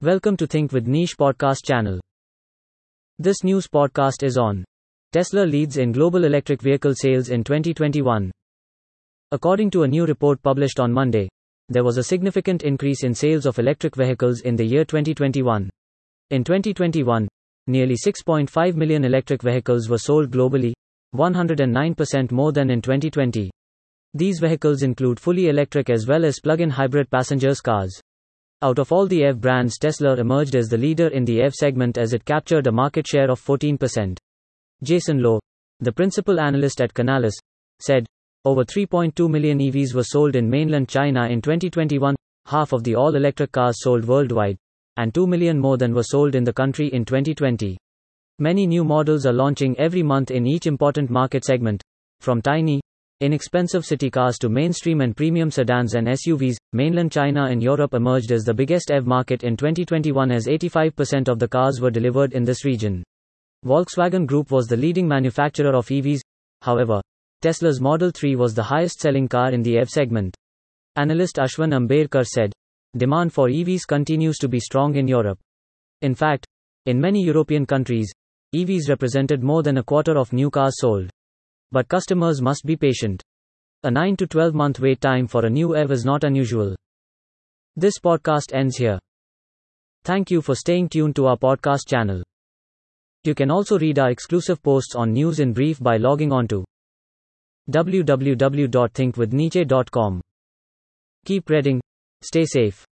Welcome to Think with Niche podcast channel. This news podcast is on Tesla leads in global electric vehicle sales in 2021. According to a new report published on Monday, there was a significant increase in sales of electric vehicles in the year 2021. In 2021, nearly 6.5 million electric vehicles were sold globally, 109% more than in 2020. These vehicles include fully electric as well as plug in hybrid passengers cars. Out of all the EV brands, Tesla emerged as the leader in the EV segment as it captured a market share of 14%. Jason Low, the principal analyst at Canalys, said, Over 3.2 million EVs were sold in mainland China in 2021, half of the all electric cars sold worldwide, and 2 million more than were sold in the country in 2020. Many new models are launching every month in each important market segment, from tiny, Inexpensive city cars to mainstream and premium sedans and SUVs, mainland China and Europe emerged as the biggest EV market in 2021 as 85% of the cars were delivered in this region. Volkswagen Group was the leading manufacturer of EVs, however, Tesla's Model 3 was the highest selling car in the EV segment. Analyst Ashwin Amberkar said, Demand for EVs continues to be strong in Europe. In fact, in many European countries, EVs represented more than a quarter of new cars sold. But customers must be patient. A 9 to 12 month wait time for a new EV is not unusual. This podcast ends here. Thank you for staying tuned to our podcast channel. You can also read our exclusive posts on News in Brief by logging on to www.thinkwithniche.com. Keep reading, stay safe.